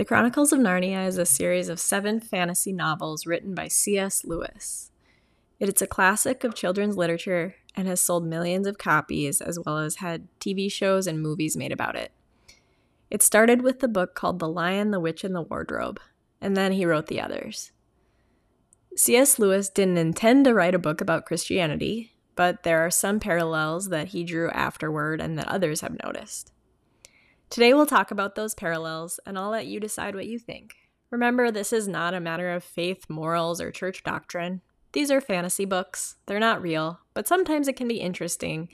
The Chronicles of Narnia is a series of seven fantasy novels written by C.S. Lewis. It's a classic of children's literature and has sold millions of copies, as well as had TV shows and movies made about it. It started with the book called The Lion, the Witch, and the Wardrobe, and then he wrote the others. C.S. Lewis didn't intend to write a book about Christianity, but there are some parallels that he drew afterward and that others have noticed. Today we'll talk about those parallels, and I'll let you decide what you think. Remember, this is not a matter of faith, morals, or church doctrine. These are fantasy books. They're not real, but sometimes it can be interesting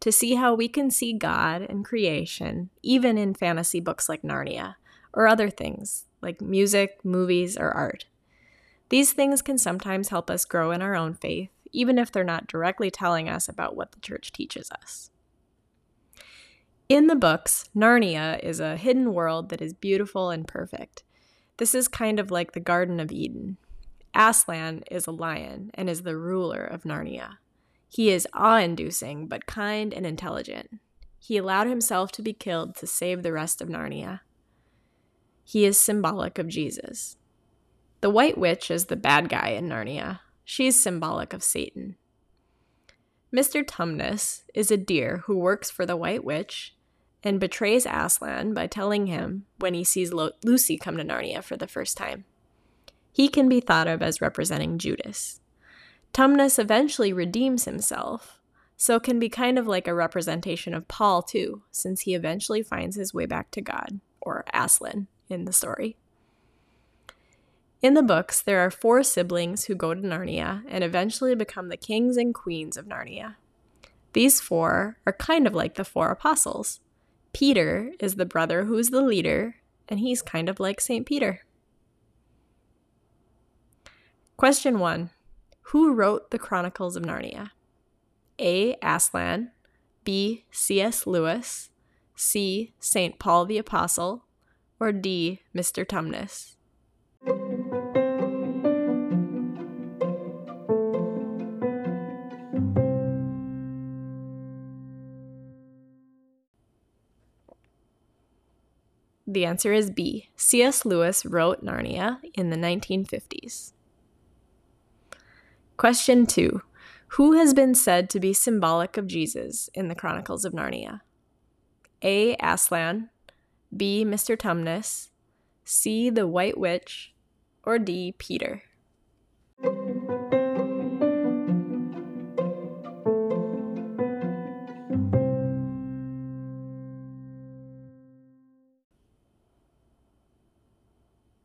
to see how we can see God and creation, even in fantasy books like Narnia, or other things like music, movies, or art. These things can sometimes help us grow in our own faith, even if they're not directly telling us about what the church teaches us. In the books, Narnia is a hidden world that is beautiful and perfect. This is kind of like the Garden of Eden. Aslan is a lion and is the ruler of Narnia. He is awe inducing, but kind and intelligent. He allowed himself to be killed to save the rest of Narnia. He is symbolic of Jesus. The White Witch is the bad guy in Narnia. She's symbolic of Satan. Mr. Tumnus is a deer who works for the White Witch and betrays Aslan by telling him when he sees Lo- Lucy come to Narnia for the first time. He can be thought of as representing Judas. Tumnus eventually redeems himself, so can be kind of like a representation of Paul too, since he eventually finds his way back to God, or Aslan in the story. In the books, there are four siblings who go to Narnia and eventually become the kings and queens of Narnia. These four are kind of like the four apostles. Peter is the brother who's the leader, and he's kind of like St. Peter. Question 1 Who wrote the Chronicles of Narnia? A. Aslan, B. C.S. Lewis, C. St. Paul the Apostle, or D. Mr. Tumnus? The answer is B. C.S. Lewis wrote Narnia in the 1950s. Question 2. Who has been said to be symbolic of Jesus in the Chronicles of Narnia? A. Aslan, B. Mr. Tumnus, C. The White Witch, or D. Peter?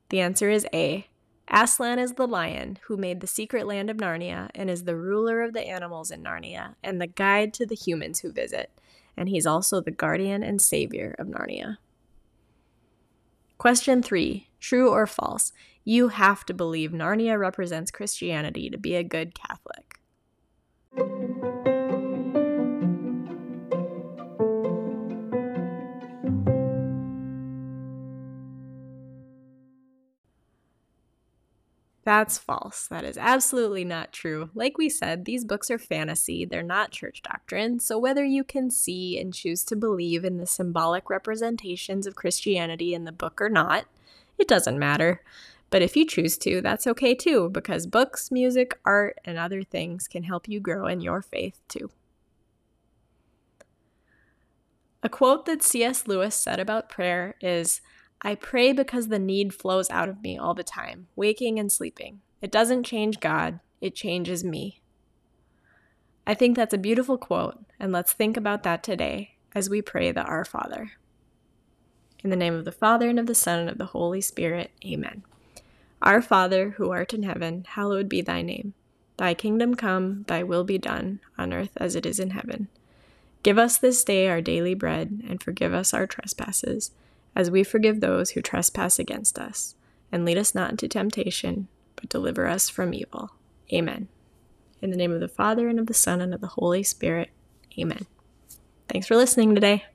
The answer is A. Aslan is the lion who made the secret land of Narnia and is the ruler of the animals in Narnia and the guide to the humans who visit, and he's also the guardian and savior of Narnia. Question 3 True or false? You have to believe Narnia represents Christianity to be a good Catholic. That's false. That is absolutely not true. Like we said, these books are fantasy, they're not church doctrine. So, whether you can see and choose to believe in the symbolic representations of Christianity in the book or not, it doesn't matter. But if you choose to, that's okay too, because books, music, art, and other things can help you grow in your faith too. A quote that C.S. Lewis said about prayer is I pray because the need flows out of me all the time, waking and sleeping. It doesn't change God, it changes me. I think that's a beautiful quote, and let's think about that today as we pray the Our Father. In the name of the Father, and of the Son, and of the Holy Spirit, amen. Our Father, who art in heaven, hallowed be thy name. Thy kingdom come, thy will be done, on earth as it is in heaven. Give us this day our daily bread, and forgive us our trespasses as we forgive those who trespass against us. And lead us not into temptation, but deliver us from evil. Amen. In the name of the Father, and of the Son, and of the Holy Spirit. Amen. Thanks for listening today.